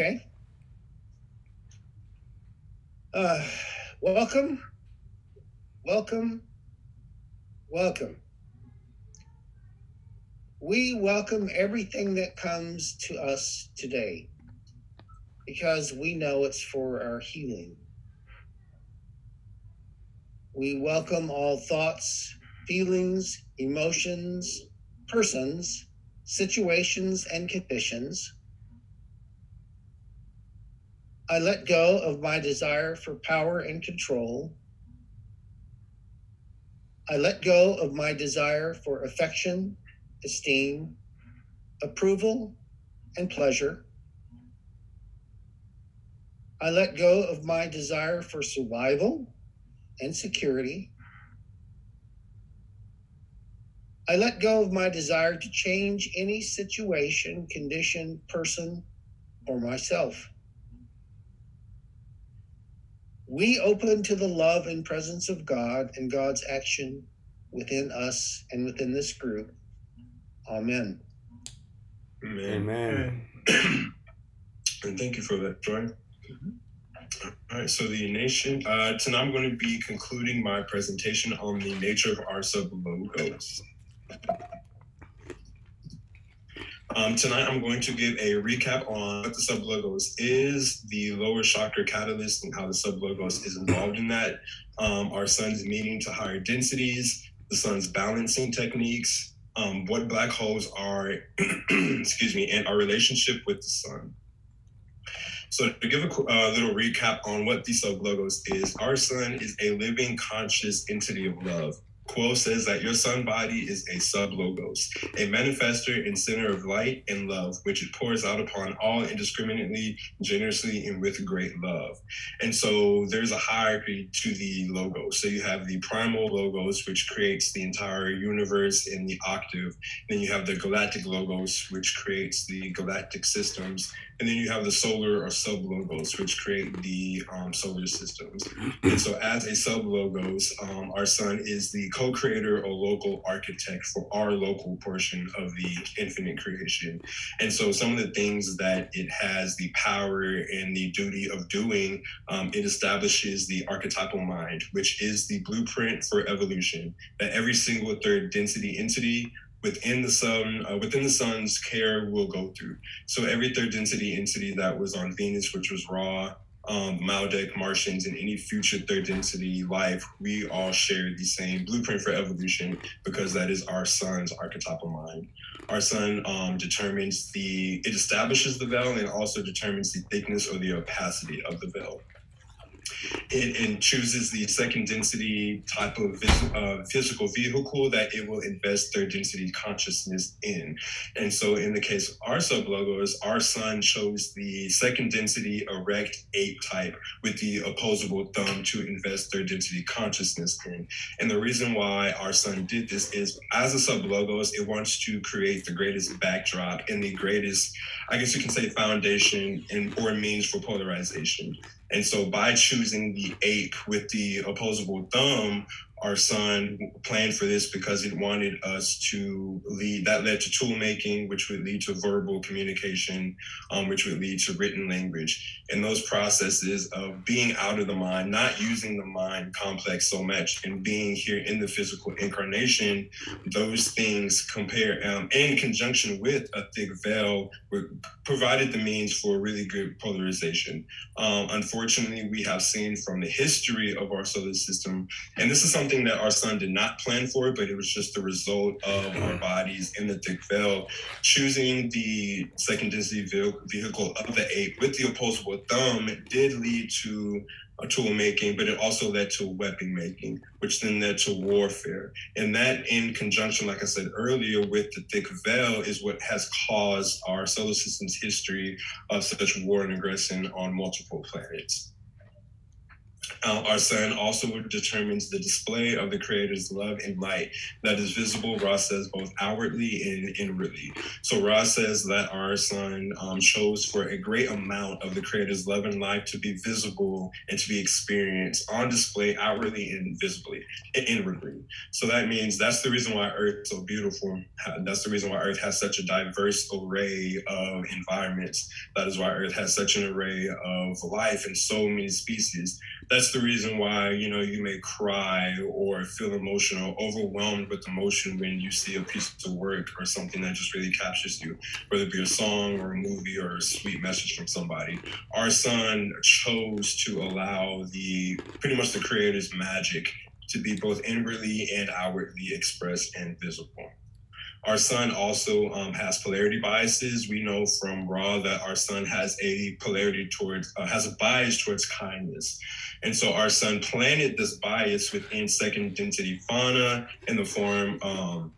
Okay. Uh, welcome, welcome, welcome. We welcome everything that comes to us today because we know it's for our healing. We welcome all thoughts, feelings, emotions, persons, situations, and conditions. I let go of my desire for power and control. I let go of my desire for affection, esteem, approval, and pleasure. I let go of my desire for survival and security. I let go of my desire to change any situation, condition, person, or myself. We open to the love and presence of God and God's action within us and within this group. Amen. Amen. and thank you for that, Joy. All right, so the nation. Uh, tonight I'm going to be concluding my presentation on the nature of our sub logos. Um, tonight, I'm going to give a recap on what the sublogos is, the lower chakra catalyst, and how the sublogos is involved in that, um, our sun's meeting to higher densities, the sun's balancing techniques, um, what black holes are, excuse me, and our relationship with the sun. So to give a uh, little recap on what the sublogos is, our sun is a living conscious entity of love. Q'uo says that your sun body is a sub logos, a manifester and center of light and love, which it pours out upon all indiscriminately, generously, and with great love. And so there's a hierarchy to the logos. So you have the primal logos, which creates the entire universe in the octave. Then you have the galactic logos, which creates the galactic systems and then you have the solar or sub logos, which create the um, solar systems. And so, as a sub logos, um, our sun is the co creator or local architect for our local portion of the infinite creation. And so, some of the things that it has the power and the duty of doing, um, it establishes the archetypal mind, which is the blueprint for evolution, that every single third density entity within the sun uh, within the sun's care will go through. So every third density entity that was on Venus, which was Ra um, Maldek, Martians, and any future third density life, we all share the same blueprint for evolution because that is our sun's archetypal mind. Our sun um, determines the, it establishes the veil and also determines the thickness or the opacity of the veil it, and chooses the second density type of vis- uh, physical vehicle that it will invest third density consciousness in. And so, in the case of our sublogos, our sun chose the second density erect ape type with the opposable thumb to invest third density consciousness in. And the reason why our sun did this is as a sublogos, it wants to create the greatest backdrop and the greatest, I guess you can say, foundation and or means for polarization. And so by choosing the ape with the opposable thumb, our sun planned for this because it wanted us to lead that led to tool making which would lead to verbal communication um, which would lead to written language. And those processes of being out of the mind not using the mind complex so much and being here in the physical incarnation those things compare um, in conjunction with a thick veil provided the means for really good polarization. Um, unfortunately we have seen from the history of our solar system and this is something something that our sun did not plan for, but it was just the result of our uh-huh. bodies in the thick veil choosing the second density vehicle of the ape with the opposable thumb did lead to a tool making, but it also led to weapon making, which then led to warfare. And that, in conjunction, like I said earlier, with the thick veil, is what has caused our solar system's history of such war and aggression on multiple planets. Uh, our sun also determines the display of the Creator's love and light that is visible, Ra says, both outwardly and inwardly. So Ra says that our sun um, shows for a great amount of the Creator's love and light to be visible and to be experienced on display outwardly and visibly, inwardly. So that means that's the reason why Earth is so beautiful. That's the reason why Earth has such a diverse array of environments. That is why Earth has such an array of life and so many species that's the reason why you know you may cry or feel emotional overwhelmed with emotion when you see a piece of work or something that just really captures you whether it be a song or a movie or a sweet message from somebody. Our sun chose to allow the pretty much the creator's magic to be both inwardly and outwardly expressed and visible our sun also um, has polarity biases. We know from Ra that our sun has a polarity towards, uh, has a bias towards kindness. And so our sun planted this bias within second density fauna in the form, um,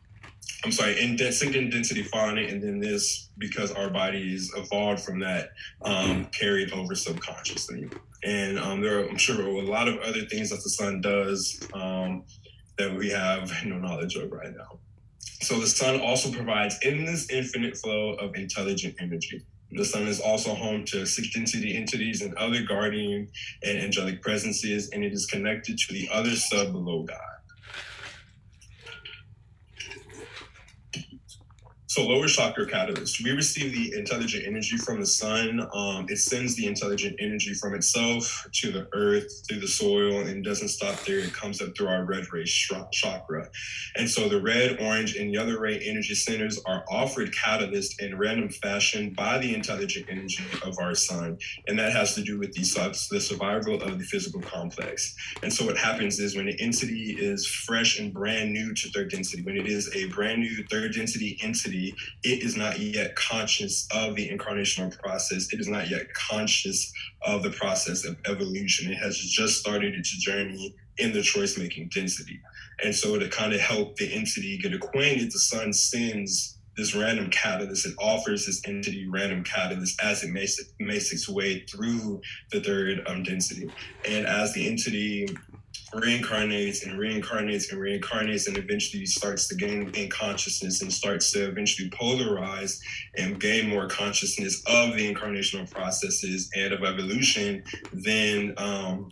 I'm sorry, in second density fauna, and then this, because our bodies evolved from that, um, carried over subconsciously. And um, there are, I'm sure, a lot of other things that the sun does um, that we have no knowledge of right now. So the sun also provides endless infinite flow of intelligent energy. The sun is also home to six density entities and other guardian and angelic presences, and it is connected to the other sub below God. So lower chakra catalyst, we receive the intelligent energy from the sun. Um, it sends the intelligent energy from itself to the earth, through the soil, and doesn't stop there. It comes up through our red ray chakra. And so the red, orange, and yellow ray energy centers are offered catalyst in random fashion by the intelligent energy of our sun. And that has to do with the, the survival of the physical complex. And so what happens is when an entity is fresh and brand new to third density, when it is a brand new third density entity, it is not yet conscious of the incarnational process. It is not yet conscious of the process of evolution. It has just started its journey in the choice making density. And so, to kind of help the entity get acquainted, the sun sends this random catalyst and offers this entity random catalyst as it makes, it makes its way through the third um, density. And as the entity reincarnates and reincarnates and reincarnates and eventually starts to gain, gain consciousness and starts to eventually polarize and gain more consciousness of the incarnational processes and of evolution, then um,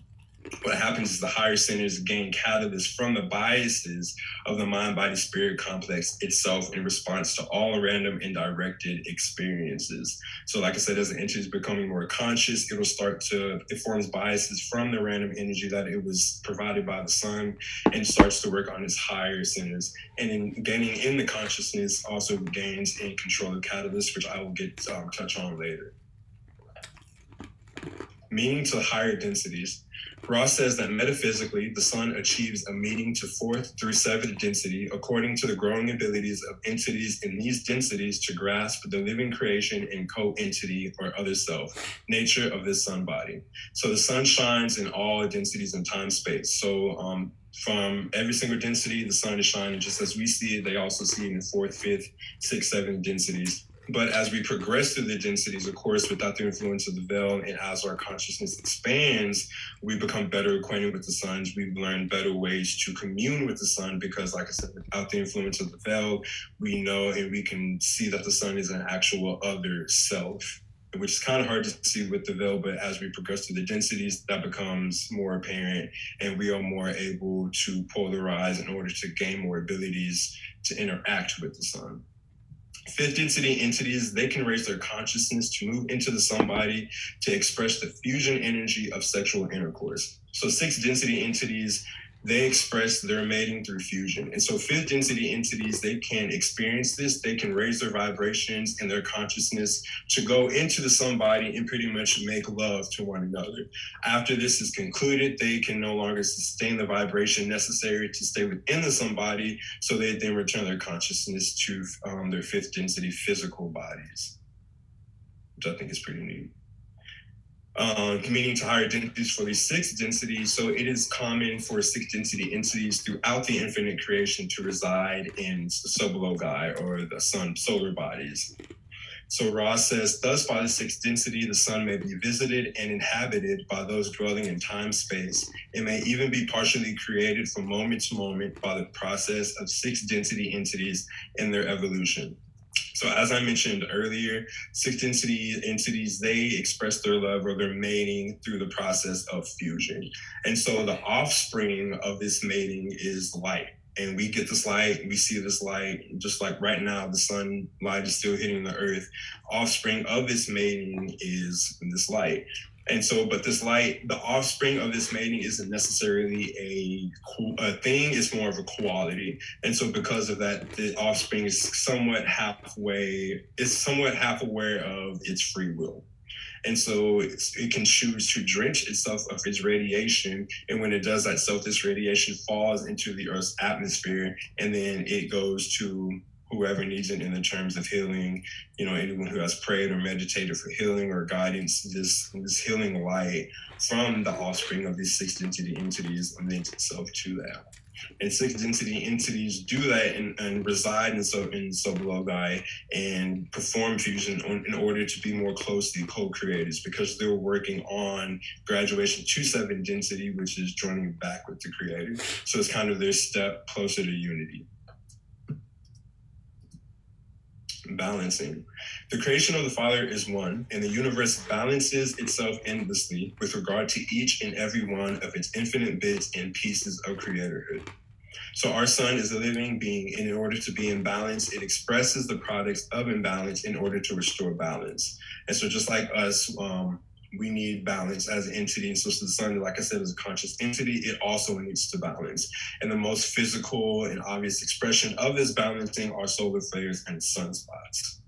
what happens is the higher centers gain catalyst from the biases of the mind body spirit complex itself in response to all random and directed experiences. So, like I said, as the entity is becoming more conscious, it'll start to, it forms biases from the random energy that it was provided by the sun and starts to work on its higher centers. And in gaining in the consciousness, also gains in control of catalyst, which I will get um, touch on later. Meaning to higher densities Ra says that metaphysically, the sun achieves a meeting to fourth through seventh density according to the growing abilities of entities in these densities to grasp the living creation and co entity or other self, nature of this sun body. So the sun shines in all densities in time space. So, um, from every single density, the sun is shining just as we see it. They also see it in fourth, fifth, sixth, seventh densities. But as we progress through the densities, of course, without the influence of the veil, and as our consciousness expands, we become better acquainted with the suns. We've learned better ways to commune with the sun because, like I said, without the influence of the veil, we know and we can see that the sun is an actual other self which is kind of hard to see with the veil, but as we progress through the densities, that becomes more apparent, and we are more able to polarize in order to gain more abilities to interact with the sun. Fifth density entities, they can raise their consciousness to move into the sun body to express the fusion energy of sexual intercourse. So, six density entities they express their mating through fusion. And so fifth density entities, they can experience this, they can raise their vibrations and their consciousness to go into the sun body and pretty much make love to one another. After this is concluded, they can no longer sustain the vibration necessary to stay within the sun body, so they then return their consciousness to um, their fifth density physical bodies, which I think is pretty neat uh, to higher densities for the six densities. So it is common for six density entities throughout the infinite creation to reside in the sublogoi or the sun solar bodies. So Ra says, thus by the sixth density, the sun may be visited and inhabited by those dwelling in time space. It may even be partially created from moment to moment by the process of six density entities in their evolution. So as I mentioned earlier, six density entities, they express their love or their mating through the process of fusion. And so the offspring of this mating is light and we get this light, we see this light, just like right now, the sun light is still hitting the earth. Offspring of this mating is this light. And so, but this light, the offspring of this mating isn't necessarily a, a thing, it's more of a quality. And so, because of that, the offspring is somewhat halfway, is somewhat half aware of its free will. And so it can choose to drench itself of its radiation. And when it does that, self, this radiation falls into the Earth's atmosphere and then it goes to whoever needs it in the terms of healing, you know, anyone who has prayed or meditated for healing or guidance, this this healing light from the offspring of these six density entities lends itself to that and six density entities do that and, and reside in sub in sublogoi and perform fusion on, in order to be more closely co-creators because they're working on graduation to seven density, which is joining back with the creator. So it's kind of their step closer to unity. Balancing. The creation of the Father is one, and the universe balances itself endlessly with regard to each and every one of its infinite bits and pieces of creatorhood. So our sun is a living being, and in order to be in balance, it expresses the products of imbalance in order to restore balance. And so, just like us, um, we need balance as an entity. And so, so the sun, like I said, is a conscious entity. It also needs to balance. And the most physical and obvious expression of this balancing are solar flares and sunspots.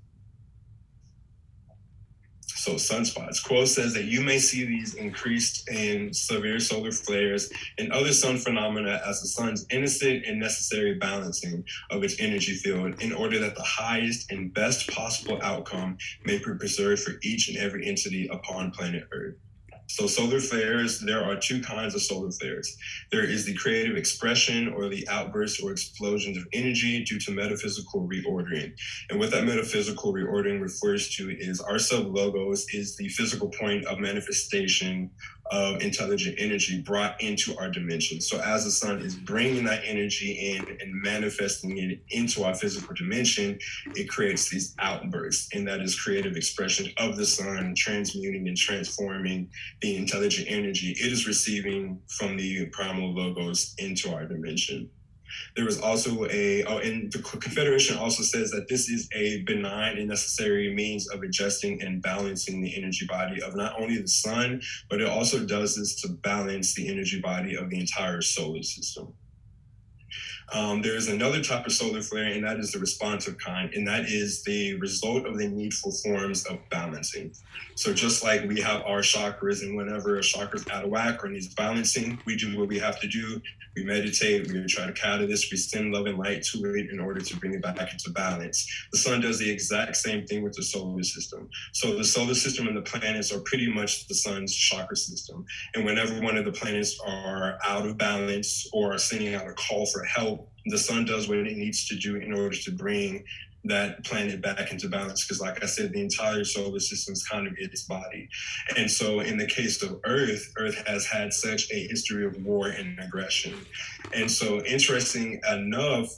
So sunspots. Q'uo says that you may see these increased in severe solar flares and other sun phenomena as the sun's innocent and necessary balancing of its energy field in order that the highest and best possible outcome may be preserved for each and every entity upon planet Earth. So solar flares, there are two kinds of solar flares. There is the creative expression or the outbursts or explosions of energy due to metaphysical reordering. And what that metaphysical reordering refers to is our sub logos is the physical point of manifestation of intelligent energy brought into our dimension. So as the sun is bringing that energy in and manifesting it into our physical dimension, it creates these outbursts, and that is creative expression of the sun transmuting and transforming the intelligent energy it is receiving from the primal logos into our dimension. There was also a, oh, and the Confederation also says that this is a benign and necessary means of adjusting and balancing the energy body of not only the sun, but it also does this to balance the energy body of the entire solar system. Um, there is another type of solar flare, and that is the responsive kind, and that is the result of the needful forms of balancing. So just like we have our chakras, and whenever a chakra is out of whack or needs balancing, we do what we have to do. We meditate, we try to catalyst, we send love and light to it in order to bring it back into balance. The sun does the exact same thing with the solar system. So the solar system and the planets are pretty much the sun's chakra system. And whenever one of the planets are out of balance or sending out a call for help, the sun does what it needs to do in order to bring that planet back into balance. Because like i said the entire solar system is kind of its body. And so in the case of earth earth has had such a history of war and aggression. And so interesting enough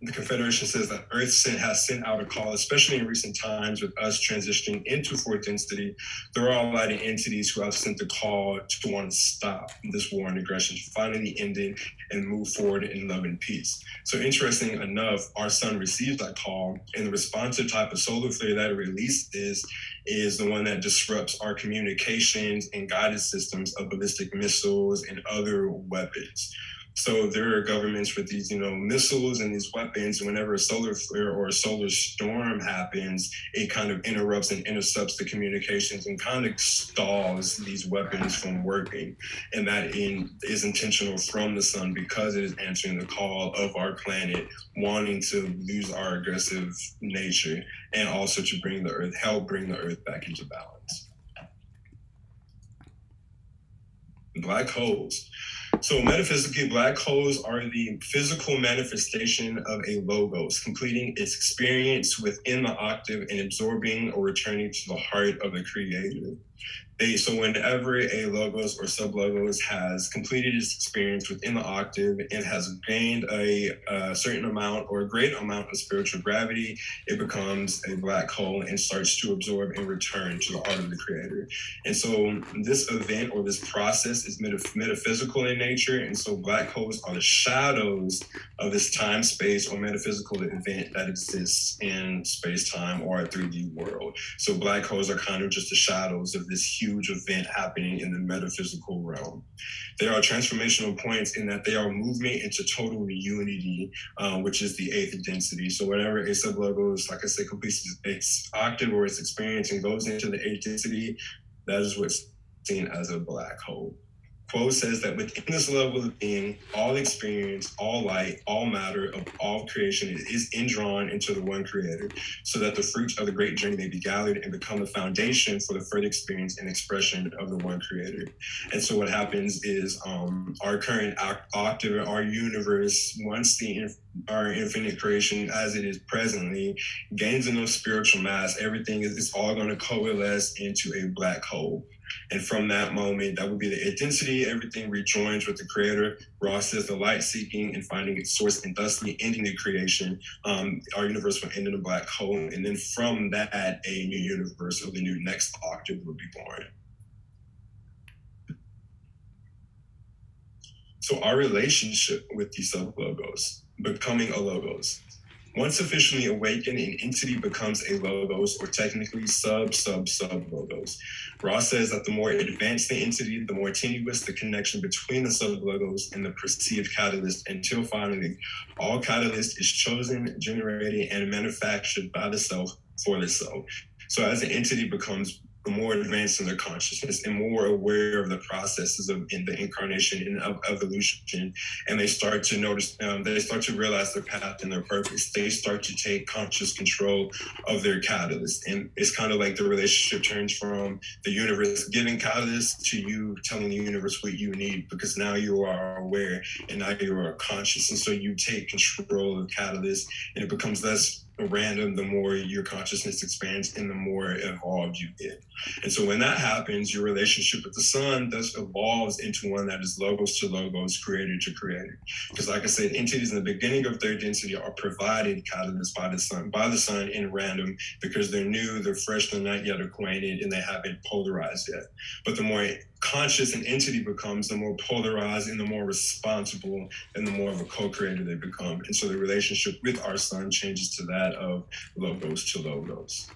the Confederation says that Earth sent, has sent out a call, especially in recent times with us transitioning into fourth density. There are a lot of entities who have sent the call to want to stop this war and aggression, finally end it and move forward in love and peace. So, interesting enough, our sun receives that call, and the responsive type of solar flare that it releases is the one that disrupts our communications and guidance systems of ballistic missiles and other weapons. So there are governments with these, you know, missiles and these weapons. Whenever a solar flare or a solar storm happens, it kind of interrupts and intercepts the communications and kind of stalls these weapons from working. And that in, is intentional from the sun because it is answering the call of our planet, wanting to lose our aggressive nature and also to bring the earth, help bring the earth back into balance. Black holes So, metaphysically, black holes are the physical manifestation of a logos, completing its experience within the octave and absorbing or returning to the heart of the creator. They, so whenever a logos or sublogos has completed its experience within the octave and has gained a, a, certain amount or a great amount of spiritual gravity, it becomes a black hole and starts to absorb and return to the heart of the creator. And so this event or this process is metaph- metaphysical in nature. And so black holes are the shadows of this time, space, or metaphysical event that exists in space, time, or a 3D world. So black holes are kind of just the shadows of this huge huge event happening in the metaphysical realm. They are transformational points in that they are movement into total unity, um, which is the eighth density. So whenever a sublogos, like I said, completes its octave or its experience and goes into the eighth density, that is what's seen as a black hole. Q'uo says that within this level of being, all experience, all light, all matter of all creation is indrawn into the one creator, so that the fruits of the great journey may be gathered and become the foundation for the further experience and expression of the one creator. And so what happens is um, our current octave, our universe, once the our infinite creation as it is presently gains enough spiritual mass, everything is, is all going to coalesce into a black hole. And from that moment, that would be the intensity, everything rejoins with the creator. Ra says the light seeking and finding its source and thusly ending the creation. Um, our universe will end in a black hole. And then from that, a new universe or the new next octave would be born. So our relationship with these sub logos, becoming a logos, once officially awakened, an entity becomes a logos, or technically sub sub sub logos. Ra says that the more advanced the entity, the more tenuous the connection between the sub logos and the perceived catalyst, until finally all catalyst is chosen, generated, and manufactured by the self for the self. So as an entity becomes more advanced in their consciousness and more aware of the processes of in the incarnation and of evolution. And they start to notice um, they start to realize their path and their purpose. They start to take conscious control of their catalyst. And it's kind of like the relationship turns from the universe giving catalyst to you telling the universe what you need because now you are aware and now you are conscious. And so you take control of catalyst and it becomes less random, the more your consciousness expands and the more evolved you get. And so when that happens, your relationship with the sun thus evolves into one that is logos to logos, creator to creator. Because like I said, entities in the beginning of third density are provided catalysts by the sun, by the sun in random because they're new, they're fresh, they're not yet acquainted, and they haven't polarized yet. But the more conscious an entity becomes, the more polarized and the more responsible and the more of a co-creator they become. And so the relationship with our sun changes to that of logos to logos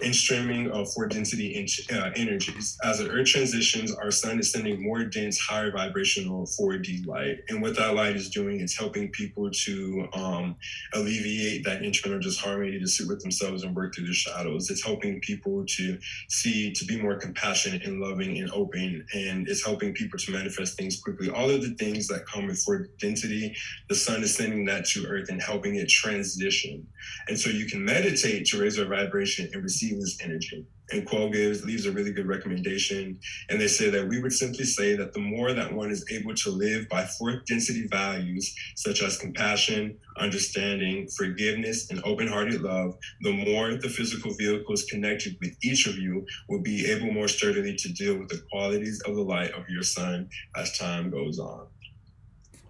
in streaming of four density in, uh, energies. As the Earth transitions, our sun is sending more dense, higher vibrational 4D light. And what that light is doing, it's helping people to um, alleviate that internal disharmony to sit with themselves and work through the shadows. It's helping people to see, to be more compassionate and loving and open. And it's helping people to manifest things quickly. All of the things that come with four density, the sun is sending that to Earth and helping it transition. And so you can meditate to raise our vibration and receive this energy. And Q'uo gives leaves a really good recommendation. And they say that we would simply say that the more that one is able to live by fourth density values such as compassion, understanding, forgiveness, and open-hearted love, the more the physical vehicles connected with each of you will be able more sturdily to deal with the qualities of the light of your sun as time goes on.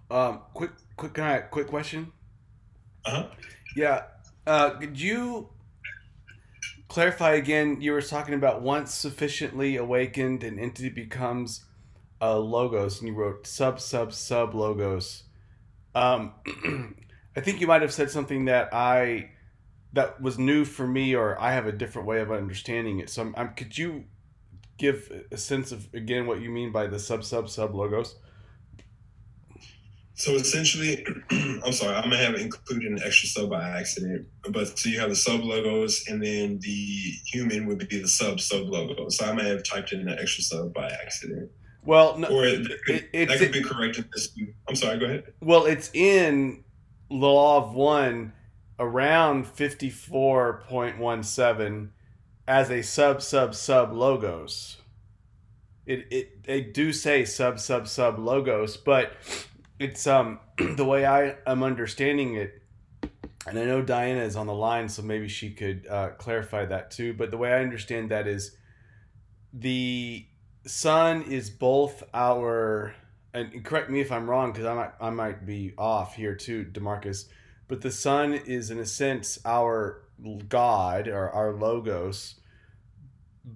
Um, quick, quick, can I, quick question? Uh huh. Yeah. Uh, could you clarify again, you were talking about once sufficiently awakened, an entity becomes a logos, and you wrote sub, sub, sub logos. Um, I think you might have said something that I that was new for me, or I have a different way of understanding it. So, I'm, I'm, could you give a sense of again what you mean by the sub, sub, sub logos? So essentially, I'm sorry, I may have included an extra sub by accident, but so you have the sub logos, and then the human would be the sub sub logo. So I may have typed in an extra sub by accident. Well, no, or it, it, that could be corrected. This, I'm sorry. Go ahead. Well, it's in law of one around 54.17 as a sub sub sub logos. it, it they do say sub sub sub logos, but it's um the way I am understanding it, and I know Diana is on the line, so maybe she could uh, clarify that too. But the way I understand that is the sun is both our and correct me if I'm wrong because I might I might be off here too, DeMarcus. But the sun is in a sense our God or our logos,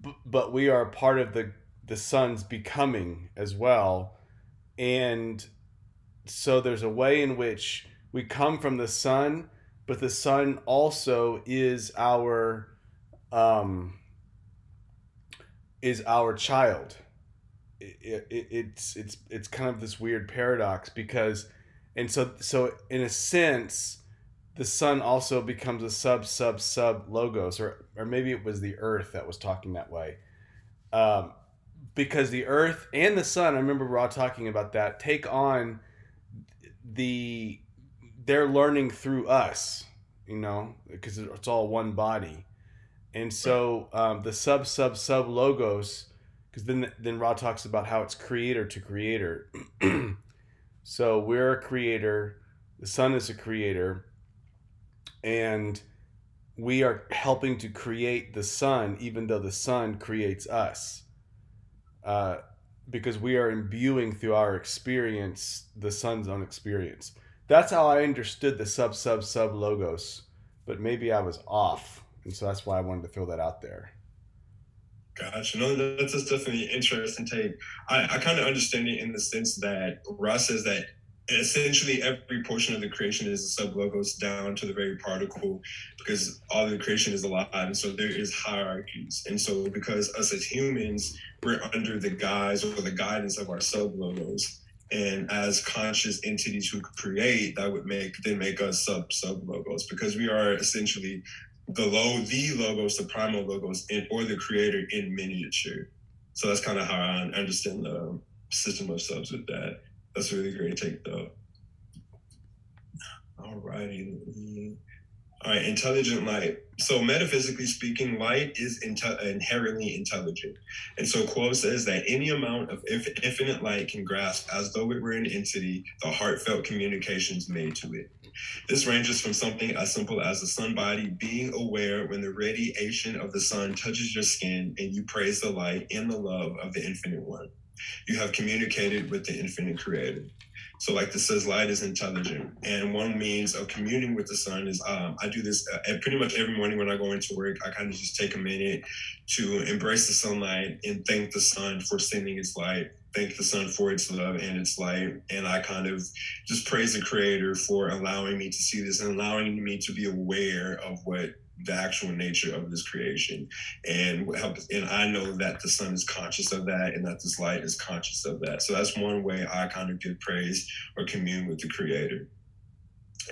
b- but we are part of the the sun's becoming as well, and so there's a way in which we come from the sun, but the sun also is our um, is our child. It, it, it's it's it's kind of this weird paradox because, and so so in a sense, the sun also becomes a sub sub sub logos, or or maybe it was the earth that was talking that way, um, because the earth and the sun. I remember Ra talking about that. Take on the they're learning through us, you know, because it's all one body, and so um, the sub sub sub logos, because then then Ra talks about how it's creator to creator. so we're a creator. The sun is a creator and we are helping to create the sun even though the sun creates us uh, because we are imbuing through our experience the sun's own experience that's how i understood the sub sub sub logos but maybe i was off and so that's why i wanted to throw that out there Gotcha. No, that's just definitely interesting take. I, I kind of understand it in the sense that Ra says that essentially every portion of the creation is a sub logos down to the very particle because all the creation is alive and so there is hierarchies. And so because us as humans we're under the guise or the guidance of our sub logos and as conscious entities who create that would make then make us sub sub logos because we are essentially the low the logos the primal logos in, or the creator in miniature. So that's kind of how i understand the system of subs with that that's a really great take, though. All righty. All right, intelligent light. So, metaphysically speaking, light is inte- inherently intelligent. And so, Q'uo says that any amount of inf- infinite light can grasp, as though it were an entity, the heartfelt communications made to it. This ranges from something as simple as the sun body being aware when the radiation of the sun touches your skin and you praise the light and the love of the infinite one you have communicated with the infinite creator. So, like this says, light is intelligent. And one means of communing with the sun is um, I do this uh, pretty much every morning when I go into work. I kind of just take a minute to embrace the sunlight and thank the sun for sending its light, thank the sun for its love and its light. And I kind of just praise the creator for allowing me to see this and allowing me to be aware of what the actual nature of this creation. And help and i know that the sun is conscious of that and that this light is conscious of that. So that's one way i kind of give praise or commune with the creator.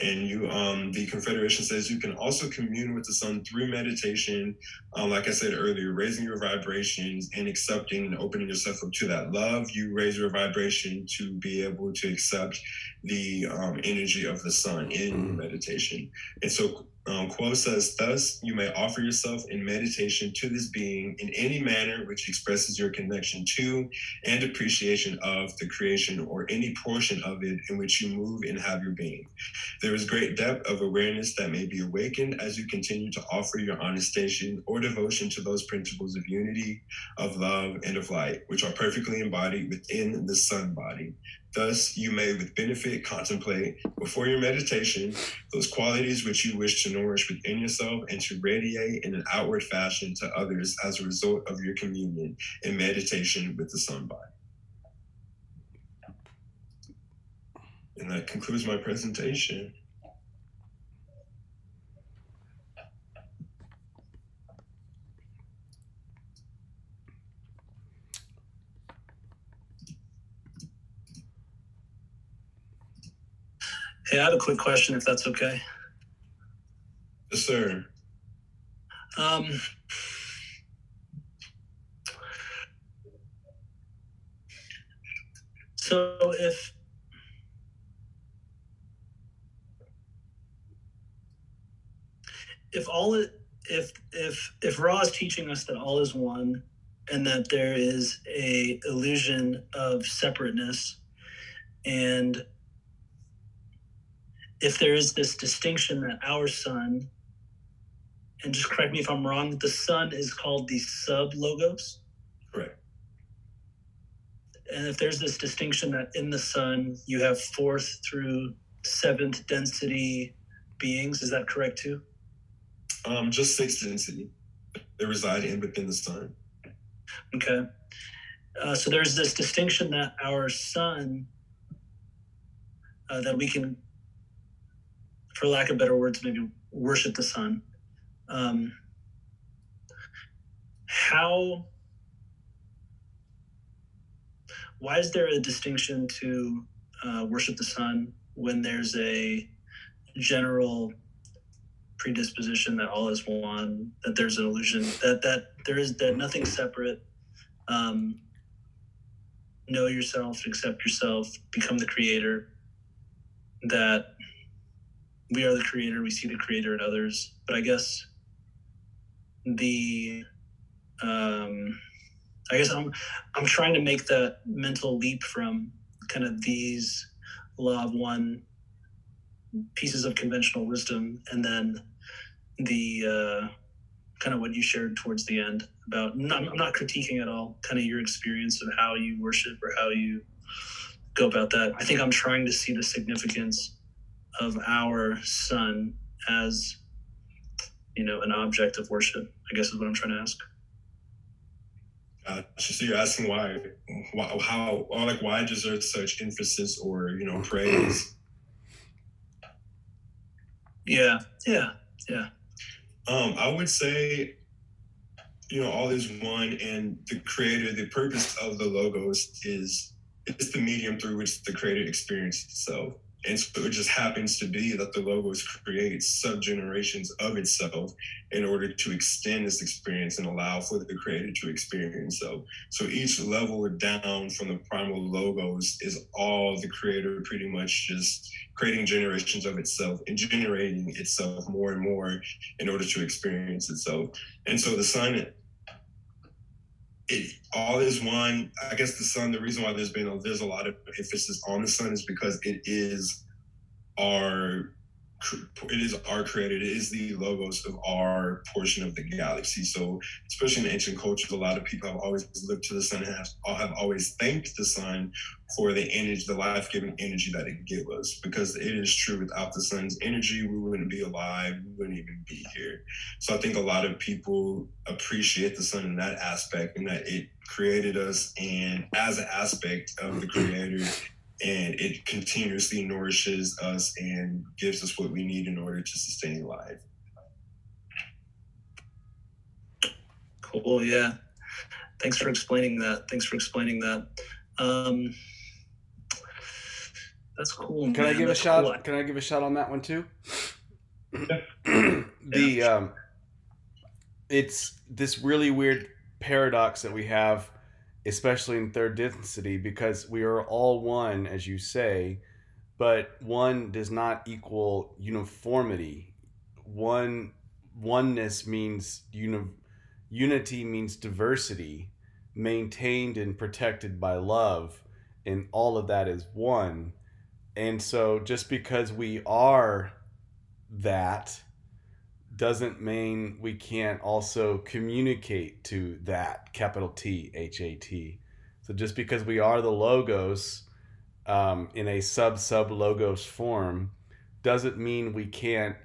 And you um, the confederation says you can also commune with the sun through meditation um, like i said earlier raising your vibrations and accepting and opening yourself up to that love. You raise your vibration to be able to accept the um, energy of the sun in mm. meditation. And so um, Q'uo says, Thus, you may offer yourself in meditation to this being in any manner which expresses your connection to and appreciation of the creation or any portion of it in which you move and have your being. There is great depth of awareness that may be awakened as you continue to offer your honestation or devotion to those principles of unity, of love, and of light, which are perfectly embodied within the sun body, Thus, you may with benefit contemplate before your meditation those qualities which you wish to nourish within yourself and to radiate in an outward fashion to others as a result of your communion and meditation with the sun body. And that concludes my presentation. Hey, I have a quick question, if that's okay. Yes, sir. Um, so if if all it if if if Ra is teaching us that all is one and that there is a illusion of separateness and if there is this distinction that our sun and just correct me if i'm wrong the sun is called the sub logos Correct. and if there's this distinction that in the sun you have fourth through seventh density beings is that correct too Um, just six density. They reside in within the sun. Okay. Uh, so there's this distinction that our sun, uh, that we can, for lack of better words, maybe worship the sun. Um, how, why is there a distinction to uh, worship the sun when there's a general predisposition that all is one, that there's an illusion, that that there is that nothing separate. Um, know yourself, accept yourself, become the creator. That we are the creator, we see the creator in others. But I guess the um, I guess I'm I'm trying to make that mental leap from kind of these law of one pieces of conventional wisdom and then the uh, kind of what you shared towards the end about not, i'm not critiquing at all kind of your experience of how you worship or how you go about that i think i'm trying to see the significance of our sun as you know an object of worship i guess is what i'm trying to ask Uh, so you're asking why, why, how, or like why deserve such emphasis or you know praise? yeah yeah yeah. Um, I would say, you know, all is one, and the creator, the purpose of the logos is it's the medium through which the creator experiences itself. And so it just happens to be that the logos creates sub generations of itself in order to extend this experience and allow for the creator to experience so. So each level down from the primal logos is all the creator pretty much just creating generations of itself and generating itself more and more in order to experience itself. And so the sun, it all is one. I guess the sun. The reason why there's been a, there's a lot of emphasis on the sun is because it is our it is our creator. It is the logos of our portion of the galaxy. So, especially in ancient cultures, a lot of people have always looked to the sun and have, have always thanked the sun for the energy, the life-giving energy that it gives us. Because it is true, without the sun's energy, we wouldn't be alive. We wouldn't even be here. So, I think a lot of people appreciate the sun in that aspect, and that it created us, and as an aspect of the creator and it continuously nourishes us and gives us what we need in order to sustain life. Cool. Yeah. Thanks for explaining that. Thanks for explaining that. Um, that's cool. Can I man. give a That's shot? cool. Can I give a shot on that one too? the um, it's this really weird paradox that we have, especially in third density, because we are all one, as you say, but one does not equal uniformity. One oneness means uni- unity means diversity, maintained and protected by love, and all of that is one. And so just because we are that doesn't mean we can't also communicate to that capital T H A T. So just because we are the logos um, in a sub sub logos form doesn't mean we can't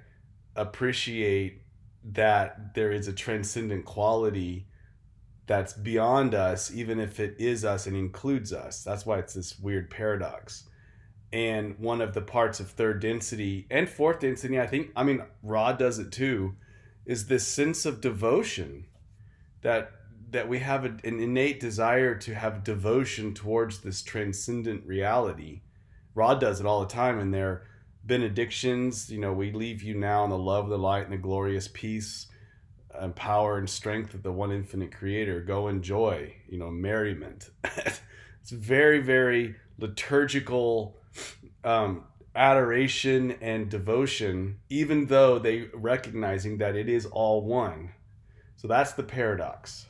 appreciate that there is a transcendent quality that's beyond us, even if it is us and includes us. That's why it's this weird paradox and one of the parts of third density and fourth density i think i mean Ra does it too is this sense of devotion that that we have a, an innate desire to have devotion towards this transcendent reality. Ra does it all the time in their benedictions. You know we leave you now in the love the light and the glorious peace and power and strength of the one infinite creator. Go enjoy you know merriment. It's very very liturgical um, adoration and devotion, even though they recognizing that it is all one. So that's the paradox.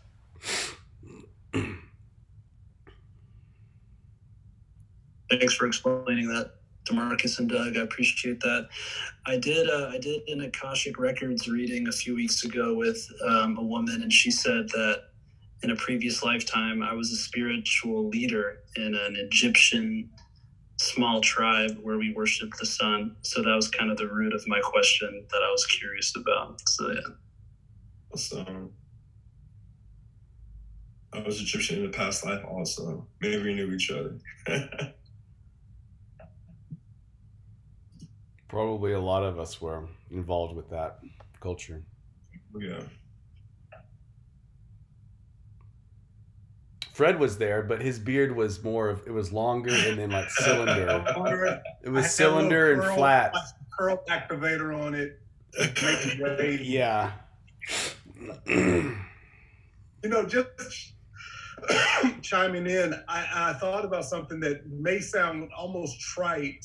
Thanks for explaining that, DeMarcus and Doug. I appreciate that. I did uh, I did an Akashic Records reading a few weeks ago with um, a woman, and she said that in a previous lifetime I was a spiritual leader in an Egyptian small tribe where we worship the sun. So that was kind of the root of my question that I was curious about. So yeah. Awesome. I was Egyptian in the past life also. Maybe we knew each other. Probably a lot of us were involved with that culture. yeah. Fred was there, but his beard was more of it was longer and then like cylinder. It was cylinder and flat. Curl activator on it. It. Yeah. You know, just chiming in, I, I thought about something that may sound almost trite,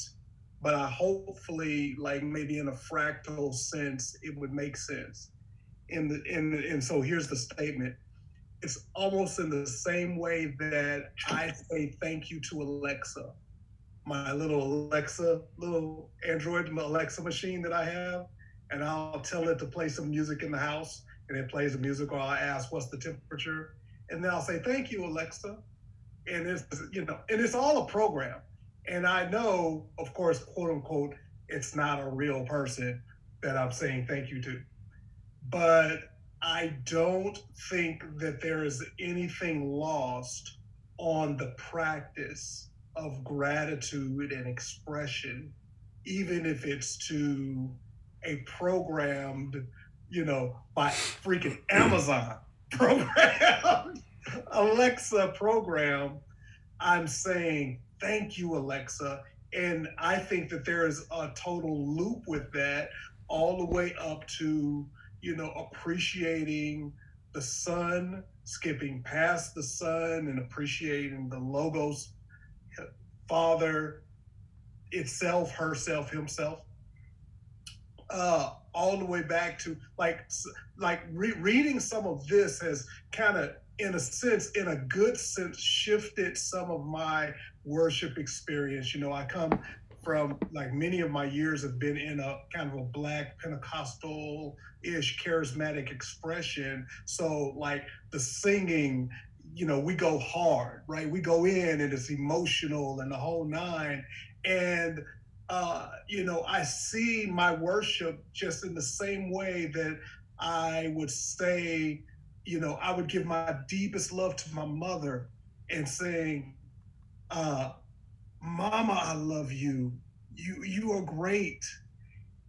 but I hopefully, like maybe in a fractal sense, it would make sense. In the in and so here's the statement. It's almost in the same way that I say thank you to Alexa, my little Alexa, little Android Alexa machine that I have, and I'll tell it to play some music in the house, and it plays the music, or I'll ask what's the temperature, and then I'll say thank you Alexa, and it's you know, and it's all a program, and I know, of course, quote unquote, it's not a real person that I'm saying thank you to, but I don't think that there is anything lost on the practice of gratitude and expression, even if it's to a programmed, you know, by freaking Amazon program, Alexa program. I'm saying thank you, Alexa. And I think that there is a total loop with that all the way up to, you know, appreciating the sun, skipping past the sun and appreciating the logos, father itself, herself, himself. Uh, all the way back to like like re- reading some of this has kind of in a sense in a good sense shifted some of my worship experience you know i come from like many of my years have been in a kind of a black pentecostal ish charismatic expression. So like the singing you know we go hard right? We go in and it's emotional and the whole nine. And uh, you know, I see my worship just in the same way that I would say, you know, I would give my deepest love to my mother and saying, uh, Mama, I love you. You you are great.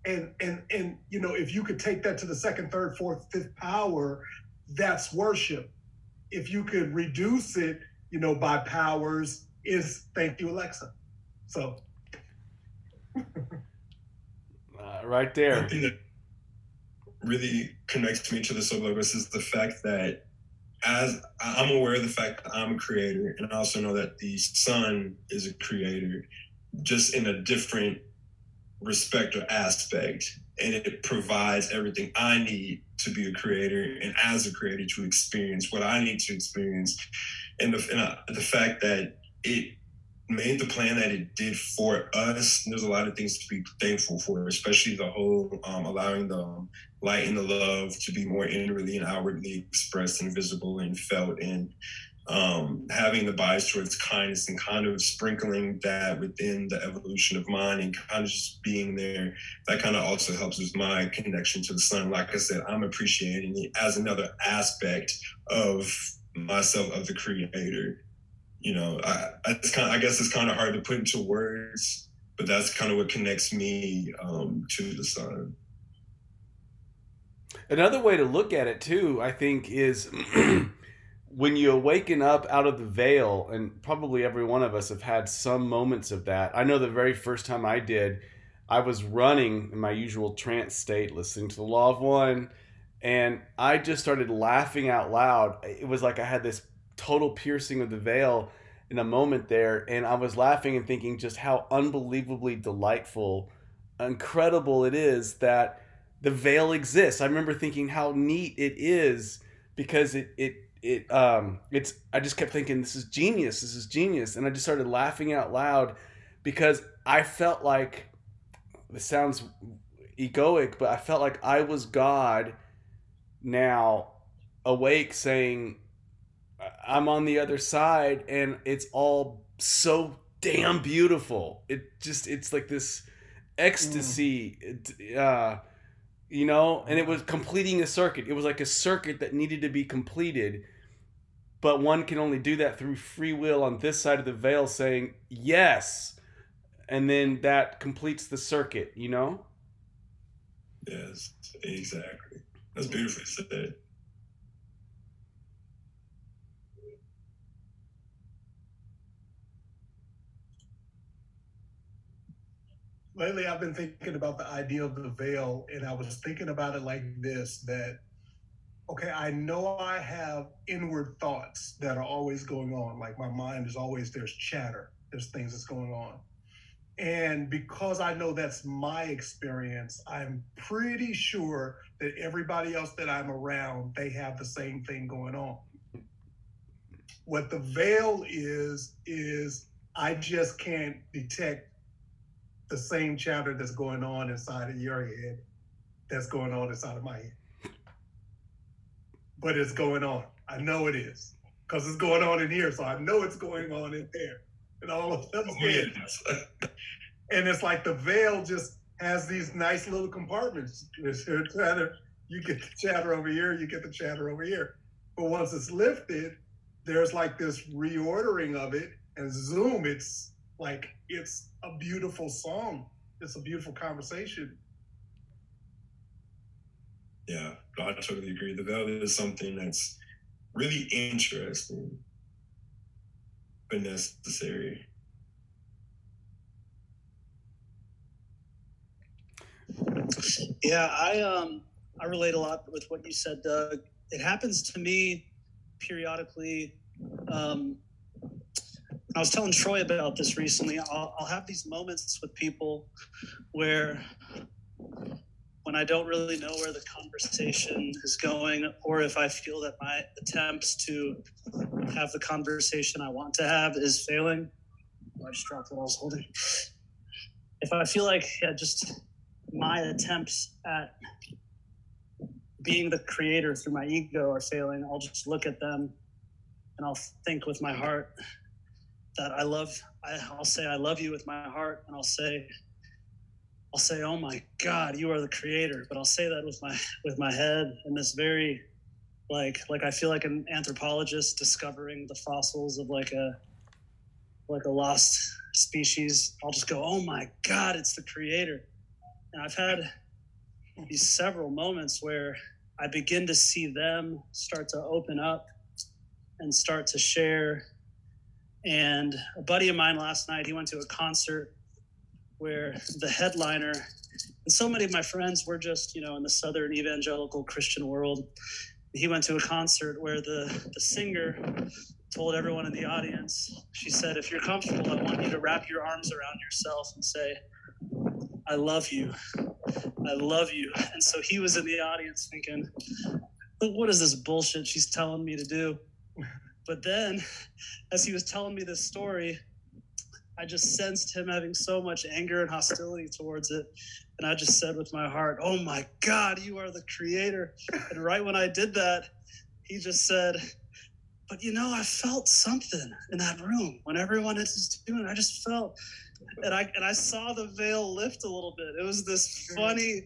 And and and you know, if you could take that to the second, third, fourth, fifth power, that's worship. If you could reduce it, you know, by powers, is thank you, Alexa. So Uh, right there. One thing that really connects me to the sublogos is the fact that as I'm aware of the fact that I'm a creator, and I also know that the sun is a creator, just in a different respect or aspect, and it provides everything I need to be a creator, and as a creator to experience what I need to experience, and the and uh, the fact that it made the plan that it did for us. There's a lot of things to be thankful for, especially the whole um, allowing the light and the love to be more inwardly and outwardly expressed and visible and felt, and um, having the bias towards kindness and kind of sprinkling that within the evolution of mind and kind of just being there. That kind of also helps with my connection to the sun. Like I said, I'm appreciating it as another aspect of myself, of the creator you know, I, it's kind of, I guess it's kind of hard to put into words, but that's kind of what connects me um, to the sun. Another way to look at it too, I think, is when you awaken up out of the veil, and probably every one of us have had some moments of that. I know the very first time I did, I was running in my usual trance state, listening to the Law of One, and I just started laughing out loud. It was like I had this total piercing of the veil in a moment there and i was laughing and thinking just how unbelievably delightful incredible it is that the veil exists. I remember thinking how neat it is because it it it um it's i just kept thinking this is genius this is genius and i just started laughing out loud because I felt like this sounds egoic, but I felt like I was God now awake saying I'm on the other side and it's all so damn beautiful. It just it's like this ecstasy it, uh you know, and it was completing a circuit. It was like a circuit that needed to be completed. But one can only do that through free will on this side of the veil saying yes. And then that completes the circuit, you know? Yes, exactly. That's beautifully said. Lately I've been thinking about the idea of the veil, and I was thinking about it like this that, okay, I know I have inward thoughts that are always going on. Like my mind is always, there's chatter, there's things that's going on. And because I know that's my experience, I'm pretty sure that everybody else that I'm around, they have the same thing going on. What the veil is, is I just can't detect the same chatter that's going on inside of your head that's going on inside of my head. But it's going on. I know it is because it's going on in here. So I know it's going on in there. And all of them. Oh, and it's like the veil just has these nice little compartments. Chatter, you get the chatter over here, you get the chatter over here. But once it's lifted, there's like this reordering of it, and zoom, it's like it's a beautiful song. It's a beautiful conversation. Yeah, I totally agree. The veil is something that's really interesting but necessary. Yeah, I um I relate a lot with what you said, Doug. It happens to me periodically. Um, I was telling Troy about this recently. I'll, I'll have these moments with people where when I don't really know where the conversation is going, or if I feel that my attempts to have the conversation I want to have is failing. I just dropped what I was holding. If I feel like yeah, just my attempts at being the creator through my ego are failing, I'll just look at them and I'll think with my heart, that I love. I, I'll say I love you with my heart, and I'll say, I'll say, oh my God, you are the creator. But I'll say that with my with my head in this very, like like I feel like an anthropologist discovering the fossils of like a like a lost species. I'll just go, oh my God, it's the creator. And I've had these several moments where I begin to see them start to open up and start to share and a buddy of mine last night, he went to a concert where the headliner, and so many of my friends were just, you know, in the Southern evangelical Christian world. He went to a concert where the, the singer told everyone in the audience, she said, if you're comfortable, I want you to wrap your arms around yourself and say, I love you. I love you. And so he was in the audience thinking, what is this bullshit she's telling me to do? But then, as he was telling me this story, I just sensed him having so much anger and hostility towards it. And I just said with my heart, Oh my God, you are the creator. And right when I did that, he just said, But you know, I felt something in that room when everyone is doing it. I just felt and I and I saw the veil lift a little bit. It was this funny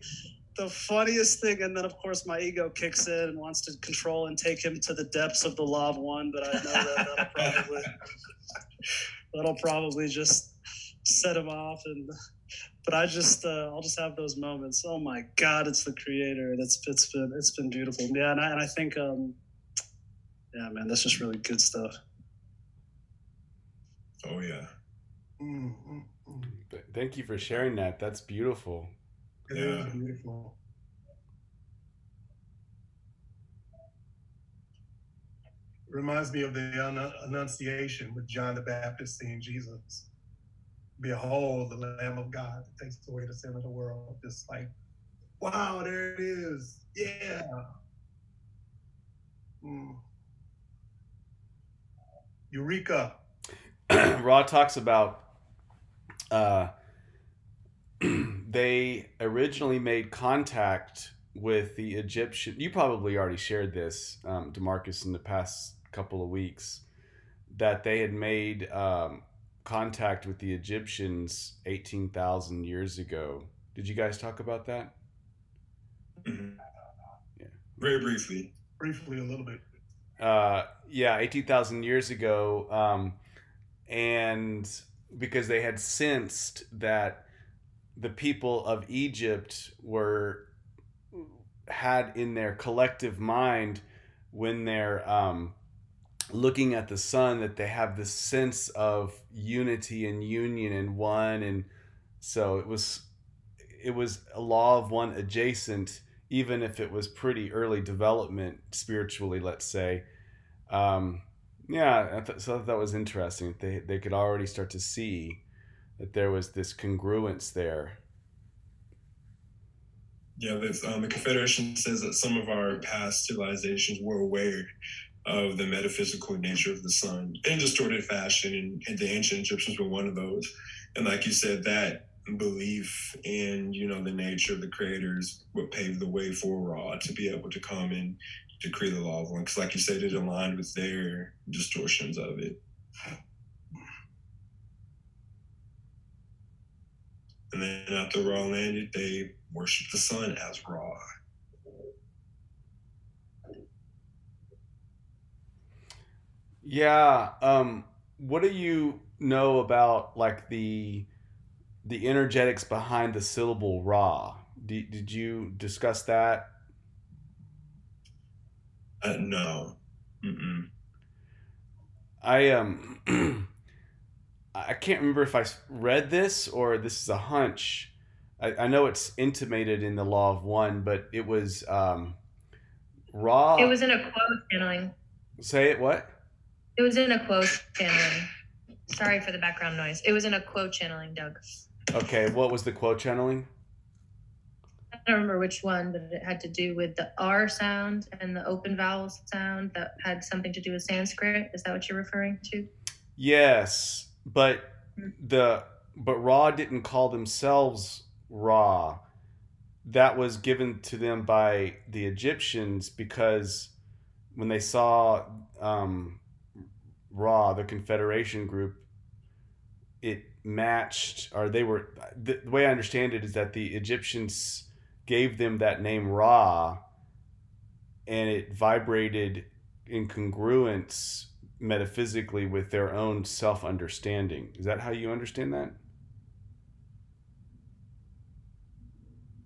the funniest thing, and then of course my ego kicks in and wants to control and take him to the depths of the law of one. But I know that that'll probably that'll probably just set him off. And but I just uh, I'll just have those moments. Oh my God, it's the creator. That's it's been it's been beautiful. Yeah, and I, and I think um, yeah, man, that's just really good stuff. Oh yeah. Mm-hmm. Thank you for sharing that. That's beautiful. It yeah. is beautiful. Reminds me of the Annunciation with John the Baptist seeing Jesus. Behold, the Lamb of God that takes away the sin of the world. Just like, wow, there it is. Yeah. Mm. Eureka. Ra talks about uh, they originally made contact with the Egyptian. You probably already shared this, um, DeMarcus, in the past couple of weeks, that they had made um, contact with the Egyptians eighteen thousand years ago. Did you guys talk about that? Mhm. Yeah. Very briefly. Briefly, a little bit. uh, yeah, 18,000 years ago. Um, and because they had sensed that the people of Egypt were had in their collective mind when they're um, looking at the sun that they have this sense of unity and union and one. And so it was it was a law of one adjacent even if it was pretty early development spiritually let's say. Um, yeah I th- so that was interesting they, they could already start to see that there was this congruence there Yeah, um, the Confederation says that some of our past civilizations were aware of the metaphysical nature of the sun in distorted fashion, and, and the ancient Egyptians were one of those. And like you said, that belief in you know the nature of the creators would pave the way for Ra to be able to come and decree the law of one. Because like you said, it aligned with their distortions of it. And then after Ra landed, they worshiped the sun as Ra. Yeah. Um, what do you know about like the the energetics behind the syllable "ra"? Did, did you discuss that? Uh, no. Mm-mm. I um I can't remember if I read this or this is a hunch. I, I know it's intimated in the Law of One, but it was um Ra. It was in a quote channeling. say it what? It was in a quote channeling. Sorry for the background noise. It was in a quote channeling, Doug. Okay, what was the quote channeling? I don't remember which one, but it had to do with the R sound and the open vowel sound that had something to do with Sanskrit. Is that what you're referring to? Yes, but the but Ra didn't call themselves Ra. That was given to them by the Egyptians because when they saw um, Ra, the Confederation group, it matched, or they were. The, the way I understand it is that the Egyptians gave them that name Ra, and it vibrated in congruence metaphysically with their own self understanding. Is that how you understand that?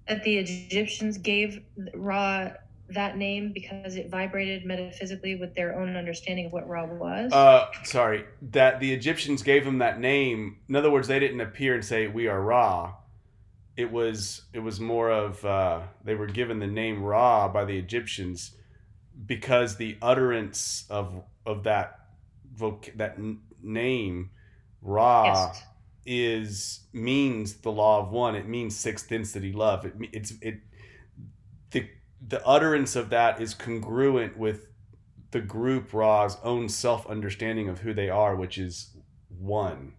That the Egyptians gave Ra that name because it vibrated metaphysically with their own understanding of what Ra was. Uh, sorry, that the Egyptians gave them that name. In other words, they didn't appear and say we are Ra. It was it was more of uh, they were given the name Ra by the Egyptians because the utterance of of that voc- that n- name Ra yes. is means the law of one. It means sixth density love. It it's it the the utterance of that is congruent with the group Ra's own self understanding of who they are, which is one,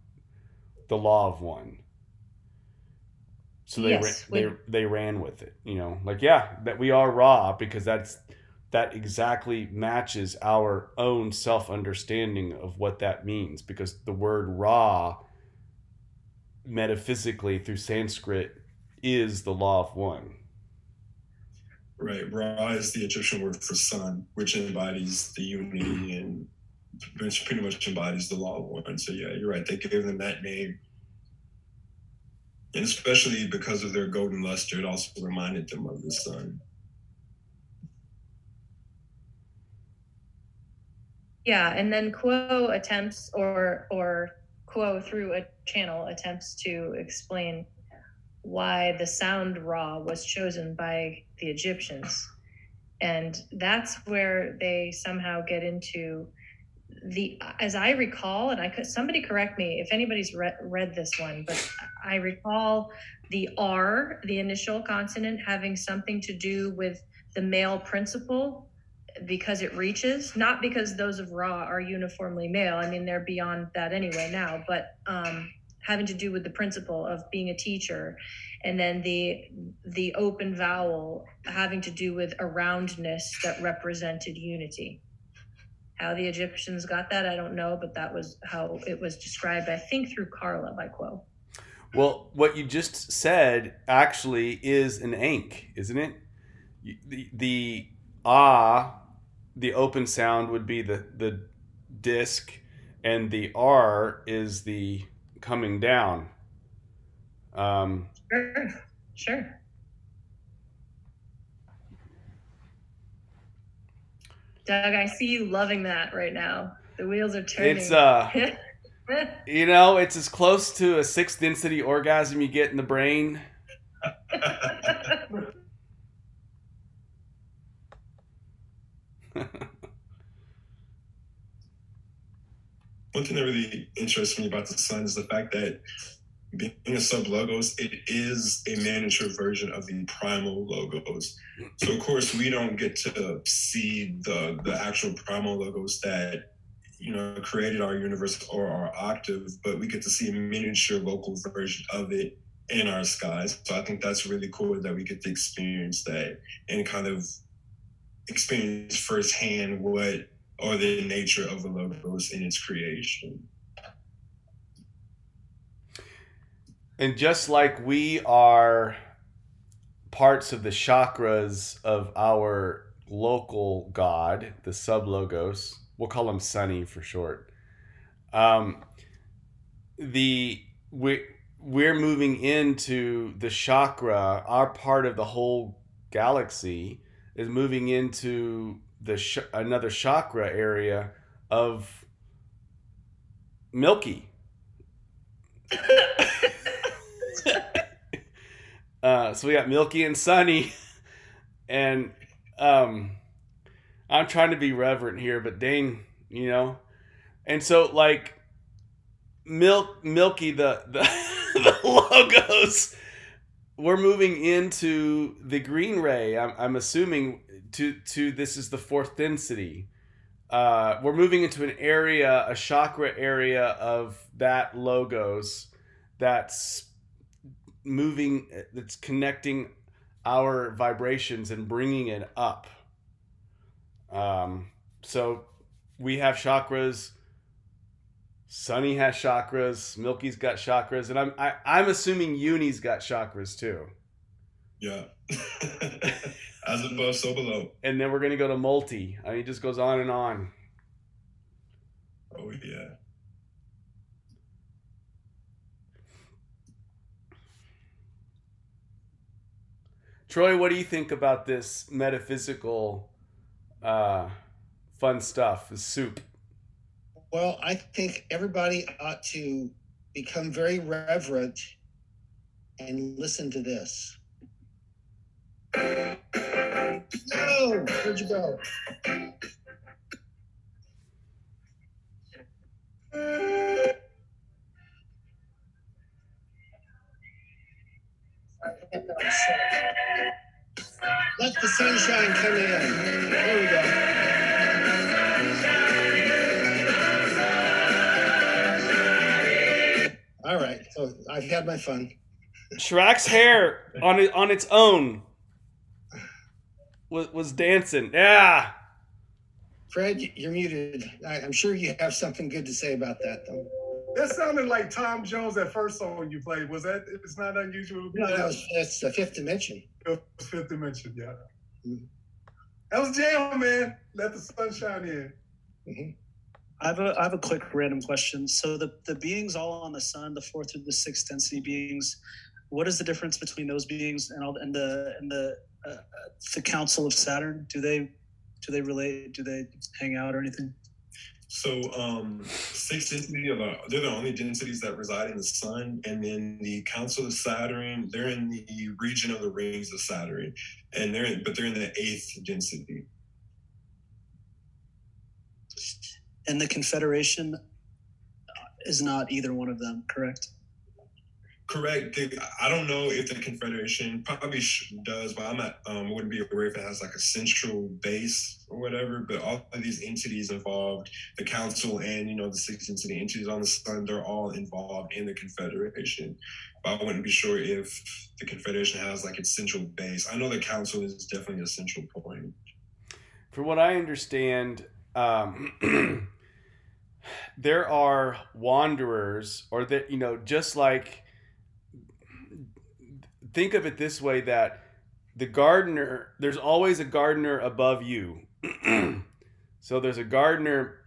the law of one. So they Yes, ra- they they ran with it, you know, like yeah, that we are Ra because that's that exactly matches our own self understanding of what that means because the word Ra metaphysically through Sanskrit is the law of one. Right. Ra is the Egyptian word for sun, which embodies the unity and which pretty much embodies the law of one. So yeah, you're right. They gave them that name. And especially because of their golden luster, it also reminded them of the sun. Yeah, and then Q'uo attempts or or Q'uo through a channel attempts to explain why the sound Ra was chosen by the Egyptians. And that's where they somehow get into the as I recall, and I could somebody correct me if anybody's read read this one, but I recall the R, the initial consonant, having something to do with the male principle because it reaches, not because those of Ra are uniformly male. I mean, they're beyond that anyway now, but um, having to do with the principle of being a teacher and then the the open vowel having to do with a roundness that represented unity how the egyptians got that i don't know but that was how it was described i think through carla by Q'uo Well, what you just said actually is an ankh, isn't it? The the ah, the open sound would be the the disc, and the r is the coming down. Um, sure sure doug i see you loving that right now the wheels are turning it's uh, you know, it's as close to a sixth density orgasm you get in the brain. One thing that really interests me about the sun is the fact that being a sub logos, it is a miniature version of the primal logos. So of course we don't get to see the the actual primal logos that you know created our universe or our octave, but we get to see a miniature local version of it in our skies. So I think that's really cool that we get to experience that and kind of experience firsthand what or the nature of the logos in its creation. And just like we are parts of the chakras of our local god, the sub logos, we'll call him Sunny for short. Um, the we we're moving into the chakra. Our part of the whole galaxy is moving into the sh- another chakra area of Milky. uh, so we got Milky and Sunny, and um, I'm trying to be reverent here, but dang, you know, and so like Milk Milky the the, the logos. We're moving into the green ray. I'm, I'm assuming to to this is the fourth density. Uh, we're moving into an area, a chakra area of that logos that's moving that's connecting our vibrations and bringing it up um, so we have chakras sunny has chakras milky's got chakras and i'm I, i'm assuming uni's got chakras too Yeah. As above, so below. and then we're going to go to multi i mean it just goes on and on Oh yeah. troy what do you think about this metaphysical uh, fun stuff the soup Well, I think everybody ought to become very reverent and listen to this. No, where'd you go? Let the sunshine come in. There we go. All right, so I've had my fun. Shrek's hair on it, on its own was was dancing. Yeah. Fred, you're muted. I, I'm sure you have something good to say about that, though. That sounded like Tom Jones, that first song you played. Was that? It's not unusual. No, that was, that's the fifth dimension. Was Fifth Dimension, yeah. Mhm. That was jam, man. Let the sunshine in. Mhm. I have a I have a quick random question. So the the beings all on the sun, the fourth through the sixth density beings, what is the difference between those beings and all and the and the uh, the Council of Saturn? Do they do they relate? Do they hang out or anything? So um six density are the, they're the only densities that reside in the sun, and then the Council of Saturn, they're in the region of the rings of Saturn, and they're in, but they're in the eighth density. And the Confederation is not either one of them, correct? Correct. I don't know if the Confederation probably does, but I'm not. Um, wouldn't be aware if it has like a central base or whatever. But all of these entities involved, the Council and you know the six entity entities on the Sun, they're all involved in the Confederation. But I wouldn't be sure if the Confederation has like its central base. I know the Council is definitely a central point. From what I understand, um, there are wanderers, or that you know, just like think of it this way: that the gardener, there's always a gardener above you. so there's a gardener,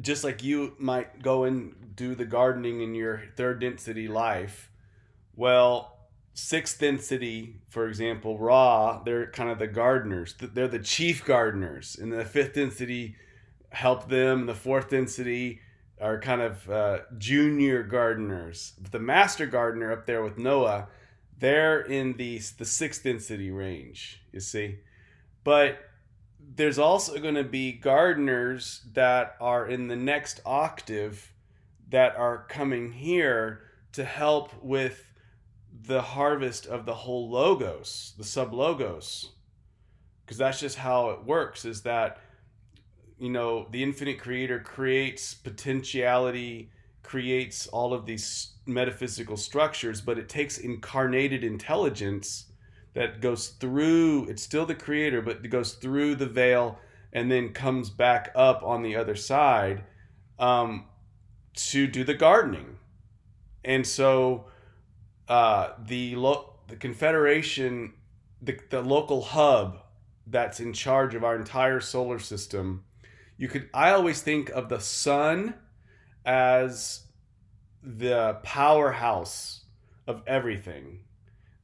just like you might go and do the gardening in your third density life. Well, sixth density, for example, Ra, they're kind of the gardeners. They're the chief gardeners. And the fifth density help them. The fourth density are kind of uh, junior gardeners. The master gardener up there with Noah, they're in the the sixth density range. You see, but there's also going to be gardeners that are in the next octave that are coming here to help with the harvest of the whole logos, the sub logos. Because that's just how it works is that, you know, the infinite creator creates potentiality, creates all of these metaphysical structures, but it takes incarnated intelligence that goes through, it's still the creator, but it goes through the veil and then comes back up on the other side um, to do the gardening. And so, uh, the lo- the Confederation, the, the local hub that's in charge of our entire solar system, you could I always think of the sun as the powerhouse of everything,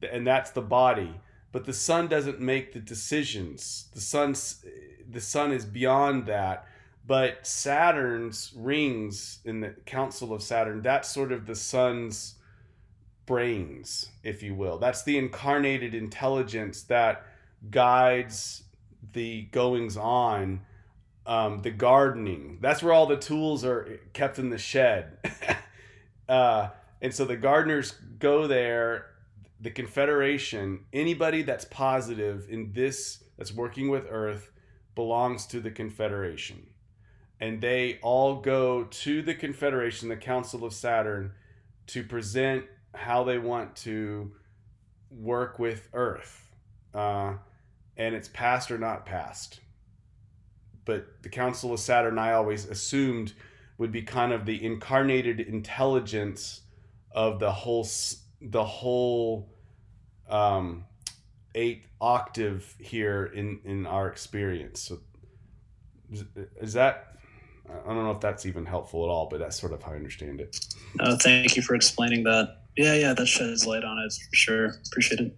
and that's the body. But the sun doesn't make the decisions. The sun's the sun is beyond that. But Saturn's rings in the Council of Saturn, that's sort of the sun's brains, if you will. That's the incarnated intelligence that guides the goings on, um, the gardening. That's where all the tools are kept in the shed. uh, and so the gardeners go there, the Confederation, anybody that's positive in this, that's working with Earth, belongs to the Confederation. And they all go to the Confederation, the Council of Saturn, to present how they want to work with Earth. Uh, and it's passed or not passed. But the Council of Saturn, I always assumed, would be kind of the incarnated intelligence of the whole the whole um, eighth octave here in in our experience. So is, that I don't know if that's even helpful at all, but that's sort of how I understand it. Uh, thank you for explaining that. Yeah, yeah, that sheds light on it for sure. Appreciate it.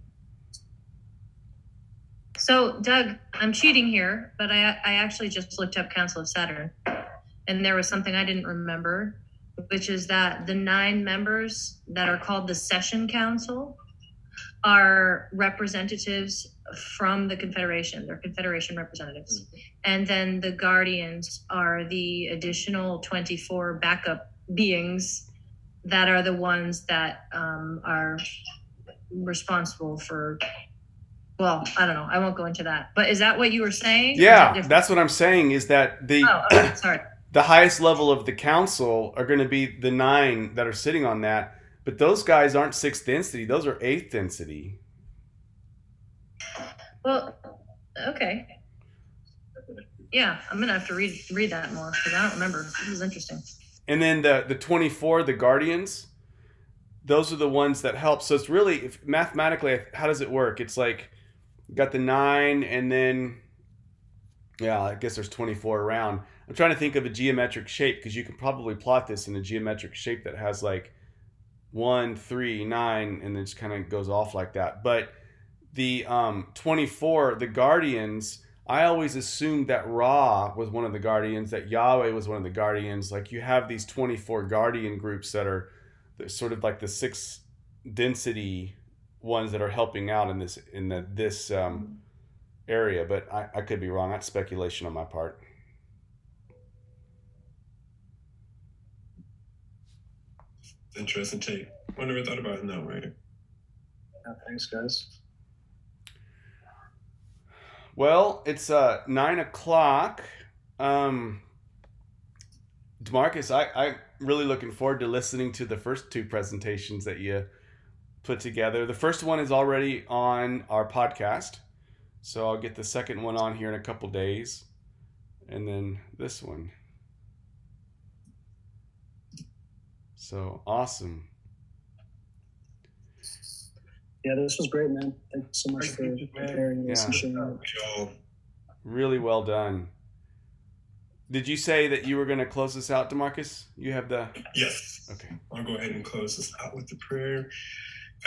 So, Doug, I'm cheating here, but I, I actually just looked up Council of Saturn, and there was something I didn't remember, which is that the nine members that are called the Session Council are representatives from the Confederation. They're Confederation representatives. And then the Guardians are the additional 24 backup beings that are the ones that um, are responsible for well, I don't know. I won't go into that. But is that what you were saying? Yeah, that's what I'm saying. Is that the oh, okay, sorry. the highest level of the council are going to be the nine that are sitting on that, but those guys aren't sixth density; those are eighth density. Well, okay. Yeah, I'm gonna have to read read that more because I don't remember. This is interesting. And then the the 24, the guardians, those are the ones that help. So it's really if, mathematically, how does it work? It's like got the nine, and then yeah, I guess there's 24 around. I'm trying to think of a geometric shape because you can probably plot this in a geometric shape that has like one, three, nine, and then just kind of goes off like that. But the um, 24, the guardians, I always assumed that Ra was one of the guardians, that Yahweh was one of the guardians. Like you have these 24 guardian groups that are sort of like the six density ones that are helping out in this in the, this um, area, but I, I could be wrong. That's speculation on my part. Interesting take. I never thought about it in that way. Yeah, thanks, guys. Well, it's uh nine o'clock. Um, DeMarcus, I I'm really looking forward to listening to the first two presentations that you put together. The first one is already on our podcast, so I'll get the second one on here in a couple days, and then this one. So awesome. Yeah, this was great, man. Thanks so much for preparing this Yeah. and sharing it. Really well done. Did you say that you were going to close this out, DeMarcus? You have the yes. okay. I'll go ahead and close this out with the prayer.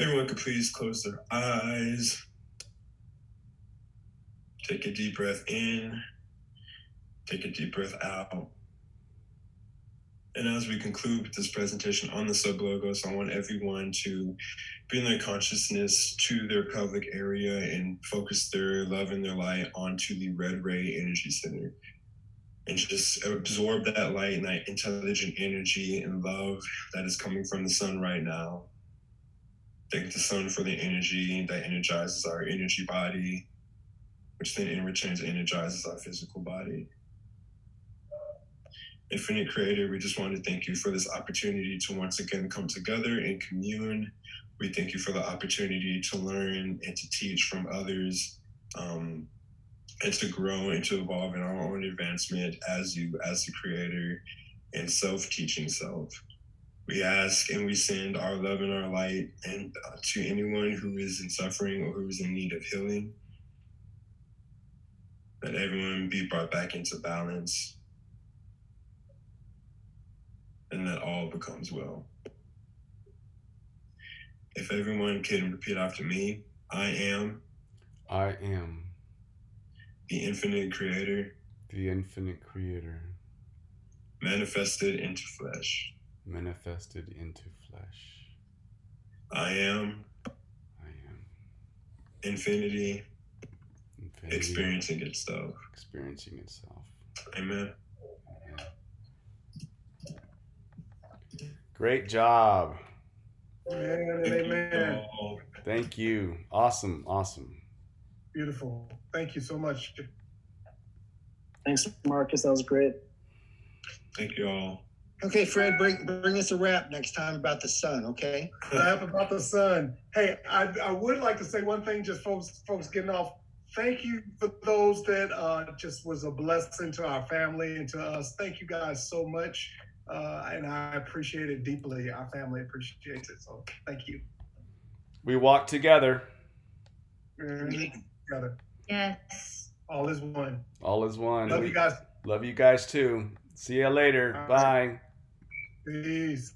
Everyone could please close their eyes. Take a deep breath in. Take a deep breath out. And as we conclude with this presentation on the sublogos, I want everyone to bring their consciousness to their pelvic area and focus their love and their light onto the red ray energy center. And just absorb that light and that intelligent energy and love that is coming from the sun right now. Thank the sun for the energy that energizes our energy body, which then in return energizes our physical body. Infinite Creator, we just want to thank you for this opportunity to once again come together and commune. We thank you for the opportunity to learn and to teach from others um, and to grow and to evolve in our own advancement as you, as the Creator and self teaching self. We ask and we send our love and our light and uh, to anyone who is in suffering or who is in need of healing. That everyone be brought back into balance and that all becomes well. If everyone can repeat after me, I am I am the infinite creator the infinite creator manifested into flesh. Manifested into flesh. I am I am infinity infinity experiencing itself. experiencing itself. Amen. Great job. Amen and amen. Thank you. Awesome. Awesome. Beautiful. Thank you so much. Thanks, Marcus. That was great. Thank you all. Okay, Fred, bring bring us a rap next time about the sun, okay? Laugh about the sun. Hey, I, I would like to say one thing, just folks folks getting off. Thank you for those that uh, just was a blessing to our family and to us. Thank you guys so much, uh, and I appreciate it deeply. Our family appreciates it. So thank you. We walk together. Together, Yes. all is one. All is one. Love you guys. Love you guys too. See you later. All Bye. Peace.